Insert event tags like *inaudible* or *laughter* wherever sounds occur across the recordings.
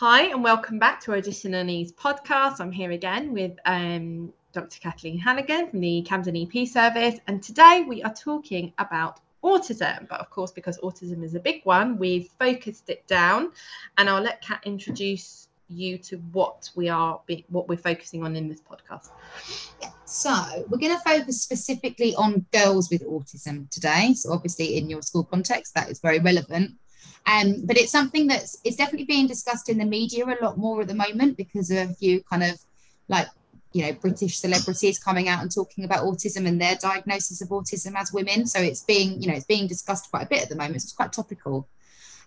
Hi, and welcome back to our Additional Needs podcast. I'm here again with um, Dr. Cathleen Halligan from the Camden EP service, and today we are talking about autism. But of course, because autism is a big one, we've focused it down, and I'll let Kat introduce you to what we are what we're focusing on in this podcast. So we're going to focus specifically on girls with autism today. So obviously, in your school context, that is very relevant. Um, but it's something that's it's definitely being discussed in the media a lot more at the moment because of a few kind of like you know British celebrities coming out and talking about autism and their diagnosis of autism as women. So it's being you know it's being discussed quite a bit at the moment. It's quite topical.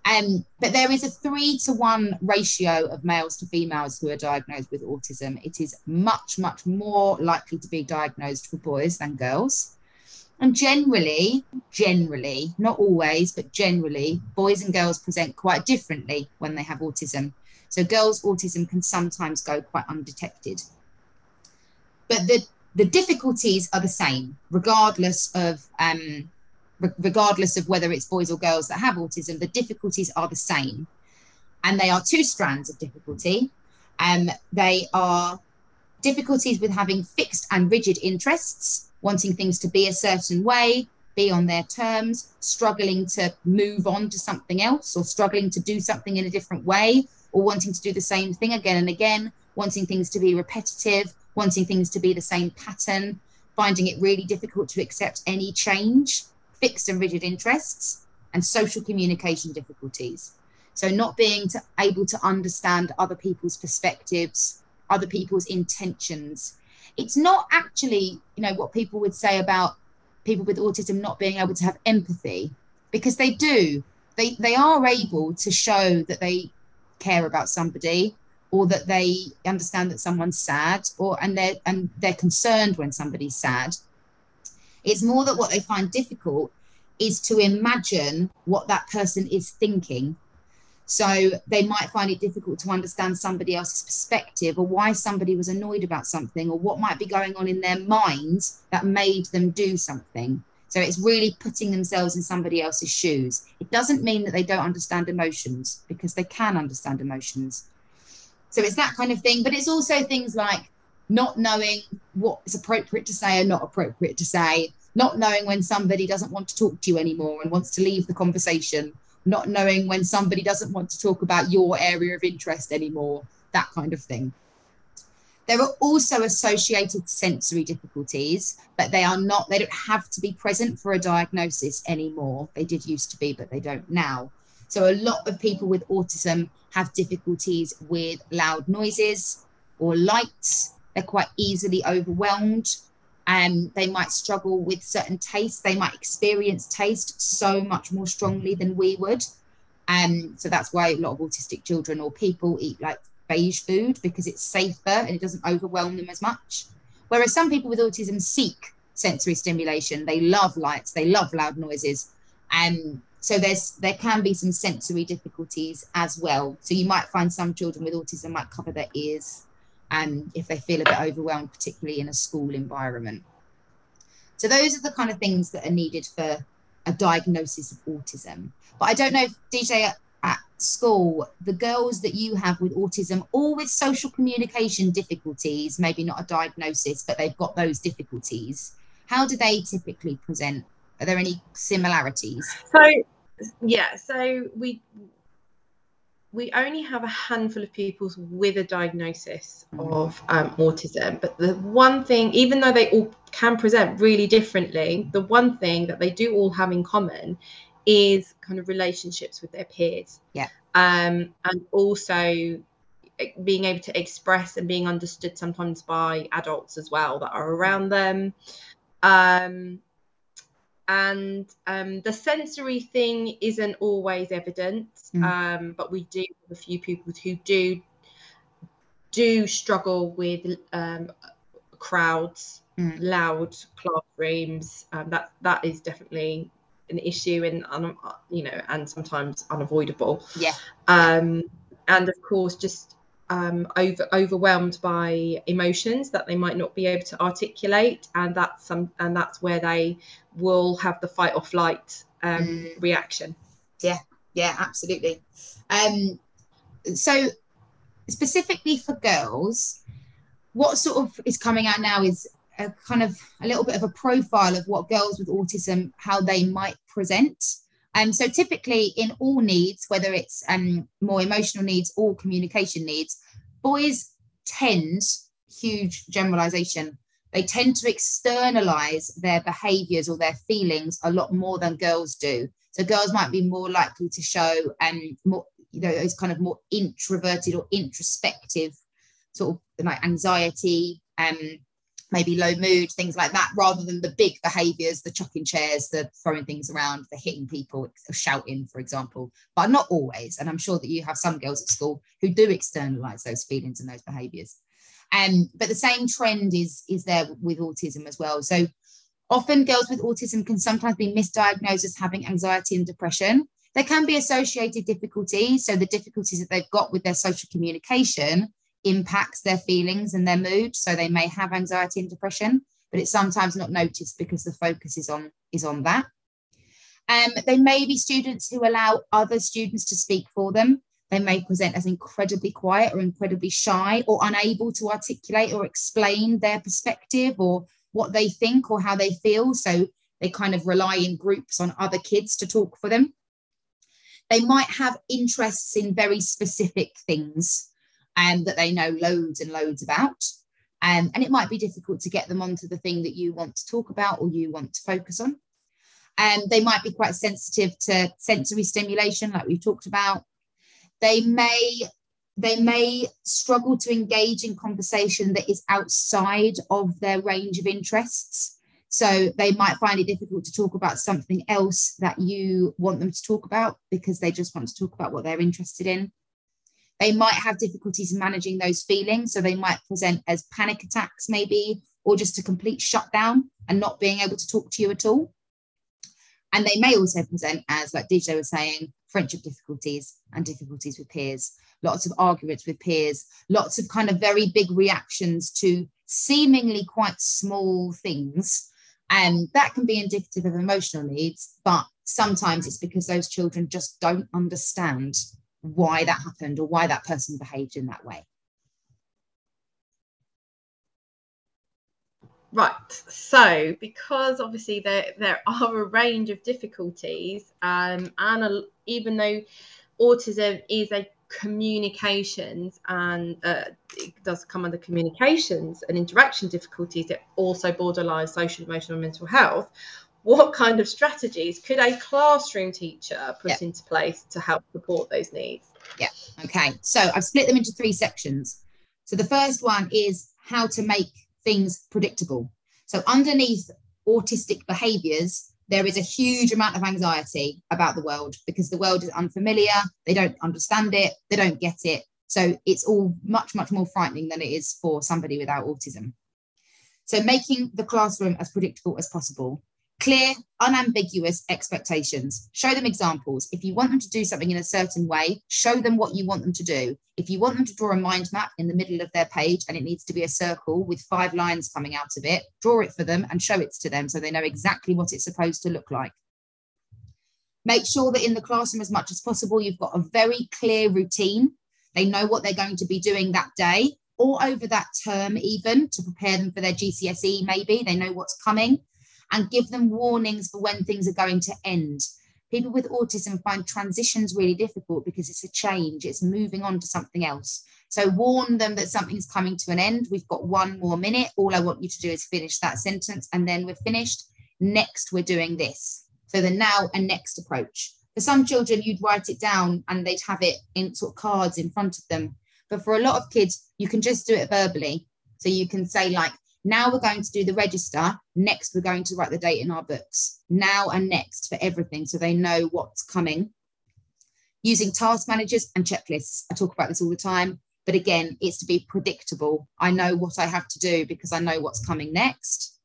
Um, but there is a three to one ratio of males to females who are diagnosed with autism. It is much, much more likely to be diagnosed for boys than girls. And generally, generally, not always, but generally, boys and girls present quite differently when they have autism. So girls' autism can sometimes go quite undetected. But the, the difficulties are the same, regardless of um, regardless of whether it's boys or girls that have autism, the difficulties are the same. And they are two strands of difficulty. Um, they are difficulties with having fixed and rigid interests, wanting things to be a certain way, be on their terms, struggling to move on to something else, or struggling to do something in a different way, or wanting to do the same thing again and again, wanting things to be repetitive, wanting things to be the same pattern, finding it really difficult to accept any change, fixed and rigid interests, and social communication difficulties. So, not being to, able to understand other people's perspectives, other people's intentions, it's not actually, you know, what people would say about people with autism not being able to have empathy, because they do. They they are able to show that they care about somebody or that they understand that someone's sad or and they're and they're concerned when somebody's sad. It's more that what they find difficult is to imagine what that person is thinking so they might find it difficult to understand somebody else's perspective or why somebody was annoyed about something or what might be going on in their mind that made them do something. So it's really putting themselves in somebody else's shoes. It doesn't mean that they don't understand emotions because they can understand emotions. So it's that kind of thing. But it's also things like not knowing what is appropriate to say and not appropriate to say, not knowing when somebody doesn't want to talk to you anymore and wants to leave the conversation not knowing when somebody doesn't want to talk about your area of interest anymore, that kind of thing. There are also associated sensory difficulties, but they are not, they don't have to be present for a diagnosis anymore. They did used to be, but they don't now. So a lot of people with autism have difficulties with loud noises or lights. They're quite easily overwhelmed um, they might struggle with certain tastes. They might experience taste so much more strongly than we would. Um, so that's why a lot of autistic children or people eat like beige food because it's safer and it doesn't overwhelm them as much. Whereas some people with autism seek sensory stimulation. They love lights, they love loud noises. And um, so there's there can be some sensory difficulties as well. So you might find some children with autism might cover their ears and if they feel a bit overwhelmed, particularly in a school environment. So those are the kind of things that are needed for a diagnosis of autism. But I don't know if DJ at, school, the girls that you have with autism or with social communication difficulties, maybe not a diagnosis, but they've got those difficulties, how do they typically present? Are there any similarities? So yeah, so we we only have a handful of people with a diagnosis of um, autism. But the one thing, even though they all can present really differently, the one thing that they do all have in common is kind of relationships with their peers. Yeah. Um, and also eh, being able to express and being understood sometimes by adults as well that are around them. Um, and um, the sensory thing isn't always evident mm. um, but we do have a few people who do do struggle with um, crowds mm. loud classrooms um, that that is definitely an issue and un, you know and sometimes unavoidable yeah um, and of course just um, over, overwhelmed by emotions that they might not be able to articulate, and that's some, and that's where they will have the fight or flight um, mm. reaction. Yeah, yeah, absolutely. Um, so specifically for girls, what sort of is coming out now is a kind of a little bit of a profile of what girls with autism how they might present. And um, so typically in all needs, whether it's um, more emotional needs or communication needs, boys tend, huge generalization, they tend to externalize their behaviors or their feelings a lot more than girls do. So girls might be more likely to show um, more, you know, those kind of more introverted or introspective sort of like anxiety, um, maybe low mood, things like that, rather than the big behaviors, the chucking chairs, the throwing things around, the hitting people, shouting, for example, but not always. And I'm sure that you have some girls at school who do externalize those feelings and those behaviors. Um, but the same trend is, is there with autism as well. So often girls with autism can sometimes be misdiagnosed as having anxiety and depression. There can be associated difficulties. So the difficulties that they've got with their social communication impacts their feelings and their mood. So they may have anxiety and depression, but it's sometimes not noticed because the focus is on is on that. Um, they may be students who allow other students to speak for them. They may present as incredibly quiet or incredibly shy or unable to articulate or explain their perspective or what they think or how they feel. So they kind of rely in groups on other kids to talk for them. They might have interests in very specific things um, that they know loads and loads about. Um, and it might be difficult to get them onto the thing that you want to talk about or you want to focus on. And um, they might be quite sensitive to sensory stimulation, like we've talked about. They may they may struggle to engage in conversation that is outside of their range of interests. So they might find it difficult to talk about something else that you want them to talk about because they just want to talk about what they're interested in. They might have difficulties managing those feelings. So they might present as panic attacks, maybe, or just a complete shutdown and not being able to talk to you at all. And they may also present as, like DJ was saying, friendship difficulties and difficulties with peers, lots of arguments with peers, lots of kind of very big reactions to seemingly quite small things. And that can be indicative of emotional needs, but sometimes it's because those children just don't understand why that happened or why that person behaved in that way. Right. So, because obviously there there are a range of difficulties, um, and a, even though autism is a communications and uh, it does come under communications and interaction difficulties, it also borderline social, emotional, and mental health what kind of strategies could a classroom teacher put into place to help support those needs? Yeah. Okay. So I've split them into three sections. So the first one is how to make things predictable. So underneath autistic behaviors, there is a huge amount of anxiety about the world because the world is unfamiliar. They don't understand it. They don't get it. So it's all much, much more frightening than it is for somebody without autism. So making the classroom as predictable as possible clear, unambiguous expectations. Show them examples. If you want them to do something in a certain way, show them what you want them to do. If you want them to draw a mind map in the middle of their page and it needs to be a circle with five lines coming out of it, draw it for them and show it to them so they know exactly what it's supposed to look like. Make sure that in the classroom, as much as possible, you've got a very clear routine. They know what they're going to be doing that day or over that term, even to prepare them for their GCSE, maybe. They know what's coming and give them warnings for when things are going to end. People with autism find transitions really difficult because it's a change, it's moving on to something else. So warn them that something's coming to an end. We've got one more minute. All I want you to do is finish that sentence and then we're finished. Next, we're doing this. So the now and next approach. For some children, you'd write it down and they'd have it in sort of cards in front of them. But for a lot of kids, you can just do it verbally. So you can say, like, now we're going to do the register. Next, we're going to write the date in our books. Now and next for everything so they know what's coming. Using task managers and checklists. I talk about this all the time, but again, it's to be predictable. I know what I have to do because I know what's coming next.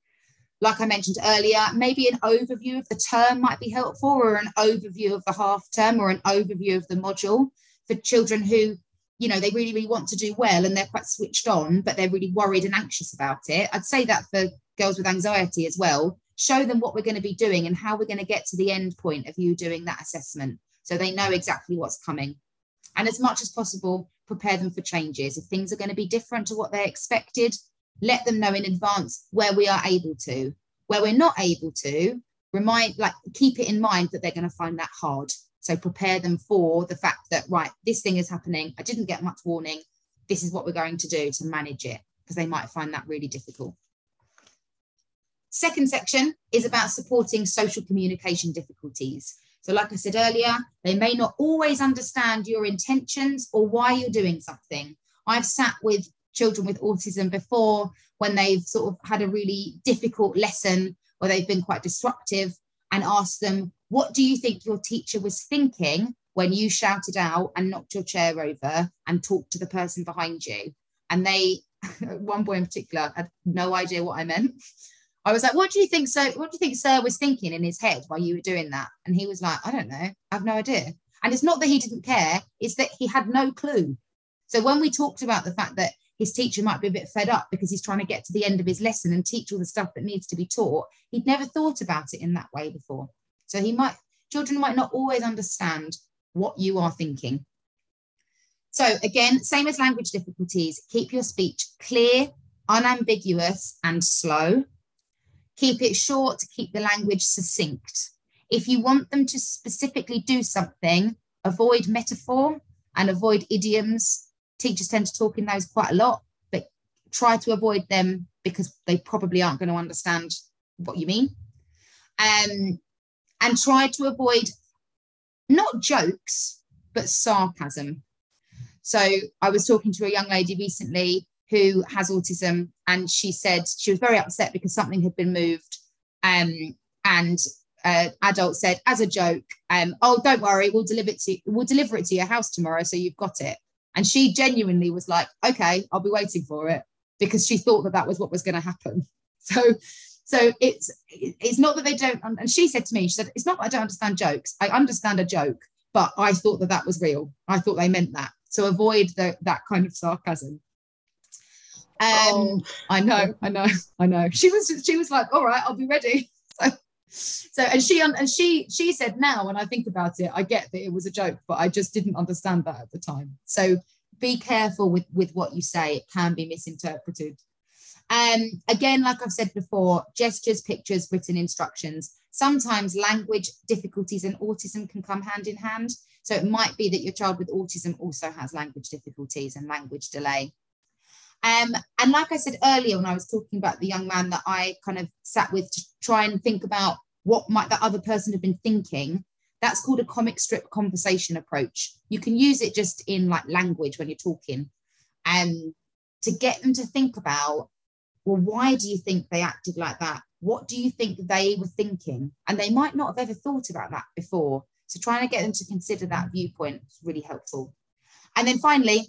Like I mentioned earlier, maybe an overview of the term might be helpful, or an overview of the half term, or an overview of the module for children who you know they really really want to do well and they're quite switched on but they're really worried and anxious about it i'd say that for girls with anxiety as well show them what we're going to be doing and how we're going to get to the end point of you doing that assessment so they know exactly what's coming and as much as possible prepare them for changes. If things are going to be different to what they expected, let them know in advance where we are able to. Where we're not able to, remind, like, keep it in mind that they're going to find that hard. So prepare them for the fact that, right, this thing is happening. I didn't get much warning. This is what we're going to do to manage it because they might find that really difficult. Second section is about supporting social communication difficulties. So, like I said earlier, they may not always understand your intentions or why you're doing something. I've sat with children with autism before when they've sort of had a really difficult lesson or they've been quite disruptive and asked them, What do you think your teacher was thinking when you shouted out and knocked your chair over and talked to the person behind you? And they, *laughs* one boy in particular, had no idea what I meant. I was like, what do you think so what do you think Sir was thinking in his head while you were doing that? And he was like, I don't know, I have no idea. And it's not that he didn't care, it's that he had no clue. So when we talked about the fact that his teacher might be a bit fed up because he's trying to get to the end of his lesson and teach all the stuff that needs to be taught, he'd never thought about it in that way before. So he might children might not always understand what you are thinking. So again, same as language difficulties, keep your speech clear, unambiguous, and slow. Keep it short, keep the language succinct. If you want them to specifically do something, avoid metaphor and avoid idioms. Teachers tend to talk in those quite a lot, but try to avoid them because they probably aren't going to understand what you mean. Um, and try to avoid not jokes, but sarcasm. So I was talking to a young lady recently who has autism, and she said she was very upset because something had been moved. Um, and uh, adult said, as a joke, um, "Oh, don't worry, we'll deliver it to we'll deliver it to your house tomorrow, so you've got it." And she genuinely was like, "Okay, I'll be waiting for it," because she thought that that was what was going to happen. *laughs* So, so it's it's not that they don't. And she said to me, she said, "It's not that I don't understand jokes. I understand a joke, but I thought that that was real. I thought they meant that. So avoid the, that kind of sarcasm." Um, oh. I know, I know, I know. She was she was like, all right, I'll be ready. *laughs* So, so and she and she she said now when I think about it, I get that it was a joke, but I just didn't understand that at the time. So be careful with with what you say; it can be misinterpreted. Um, again, like I've said before, gestures, pictures, written instructions. Sometimes language difficulties and autism can come hand in hand. So it might be that your child with autism also has language difficulties and language delay. Um, and like I said earlier, when I was talking about the young man that I kind of sat with to try and think about what might that other person have been thinking, that's called a comic strip conversation approach. You can use it just in like language when you're talking, and to get them to think about, well, why do you think they acted like that? What do you think they were thinking? And they might not have ever thought about that before. So trying to get them to consider that viewpoint is really helpful. And then finally,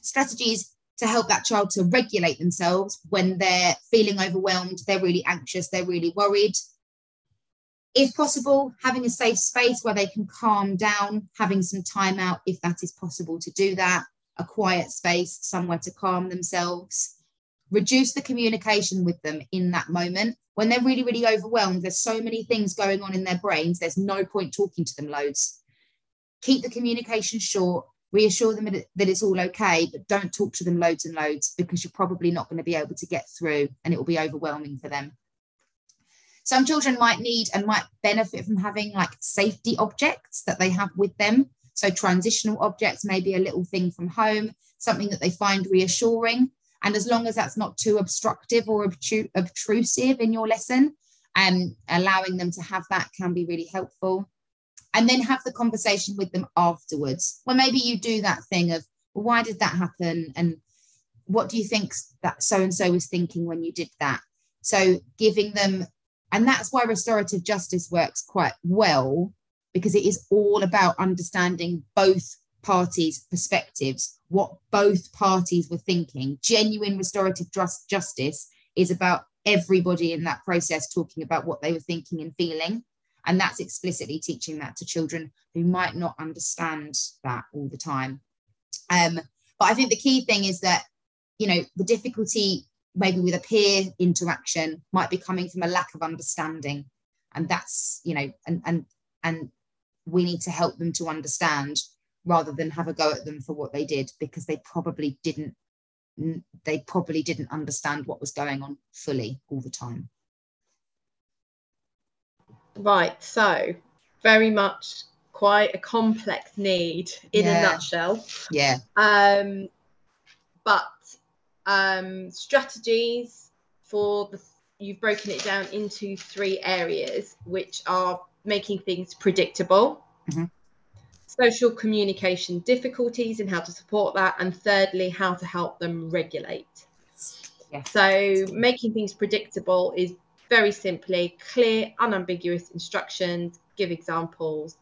strategies to help that child to regulate themselves when they're feeling overwhelmed, they're really anxious, they're really worried. If possible, having a safe space where they can calm down, having some time out if that is possible to do that, a quiet space, somewhere to calm themselves. Reduce the communication with them in that moment. When they're really, really overwhelmed, there's so many things going on in their brains, there's no point talking to them loads. Keep the communication short, reassure them that it's all okay, but don't talk to them loads and loads because you're probably not going to be able to get through and it will be overwhelming for them. Some children might need and might benefit from having like safety objects that they have with them. So, transitional objects, maybe a little thing from home, something that they find reassuring. And as long as that's not too obstructive or obtrusive in your lesson, um, allowing them to have that can be really helpful and then have the conversation with them afterwards. Well, maybe you do that thing of, well, why did that happen? And what do you think that so and so was thinking when you did that? So giving them, and that's why restorative justice works quite well, because it is all about understanding both parties' perspectives, what both parties were thinking. Genuine restorative just, justice is about everybody in that process talking about what they were thinking and feeling and that's explicitly teaching that to children who might not understand that all the time. Um, but I think the key thing is that, you know, the difficulty maybe with a peer interaction might be coming from a lack of understanding. And that's, you know, and and and we need to help them to understand rather than have a go at them for what they did because they probably didn't they probably didn't understand what was going on fully all the time. Right so very much quite a complex need in yeah. a nutshell. Yeah. Um but um strategies for the you've broken it down into three areas which are making things predictable. Mm-hmm social communication difficulties and how to support that, and thirdly, how to help them regulate. Yeah. So, making things predictable is very simply clear, unambiguous instructions, give examples,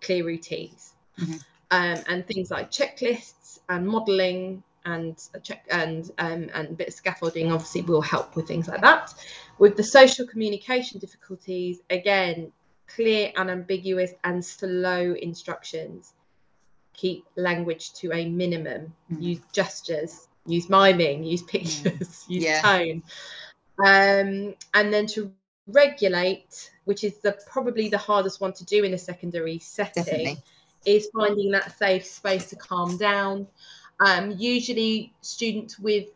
clear routines, mm-hmm. um, and things like checklists and modeling and check and um, and a bit of scaffolding obviously will help with things like that. With the social communication difficulties, again, clear, unambiguous, and slow instructions. Keep language to a minimum. Mm. Use gestures, use miming, use pictures, *laughs* use yeah. tone. Um, and then to regulate, which is the probably the hardest one to do in a secondary setting, Definitely. is finding that safe space to calm down. Um, usually, students with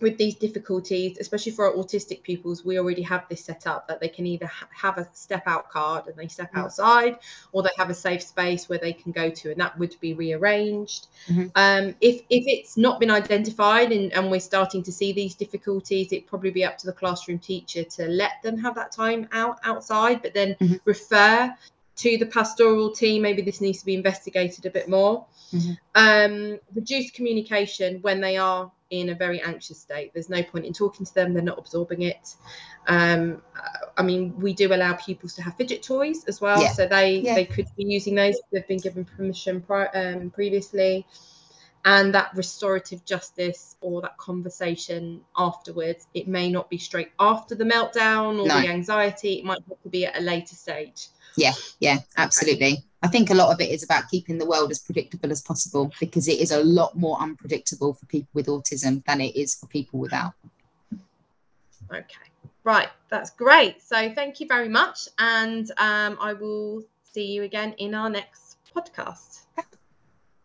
with these difficulties, especially for our autistic pupils, we already have this set up that they can either ha- have a step out card and they step mm-hmm. outside, or they have a safe space where they can go to, and that would be rearranged. Mm-hmm. Um, if if it's not been identified and, and we're starting to see these difficulties, it'd probably be up to the classroom teacher to let them have that time out outside, but then mm-hmm. refer to the pastoral team. Maybe this needs to be investigated a bit more. Mm-hmm. Um, reduce communication when they are in a very anxious state. There's no point in talking to them, they're not absorbing it. Um, I mean, we do allow pupils to have fidget toys as well, yeah. so they yeah. they could be using those if they've been given permission pri- um, previously. And that restorative justice or that conversation afterwards, it may not be straight after the meltdown or no. the anxiety. It might have to be at a later stage. Yeah, yeah, absolutely. I think a lot of it is about keeping the world as predictable as possible because it is a lot more unpredictable for people with autism than it is for people without. Okay, right, that's great. So thank you very much, and um, I will see you again in our next podcast.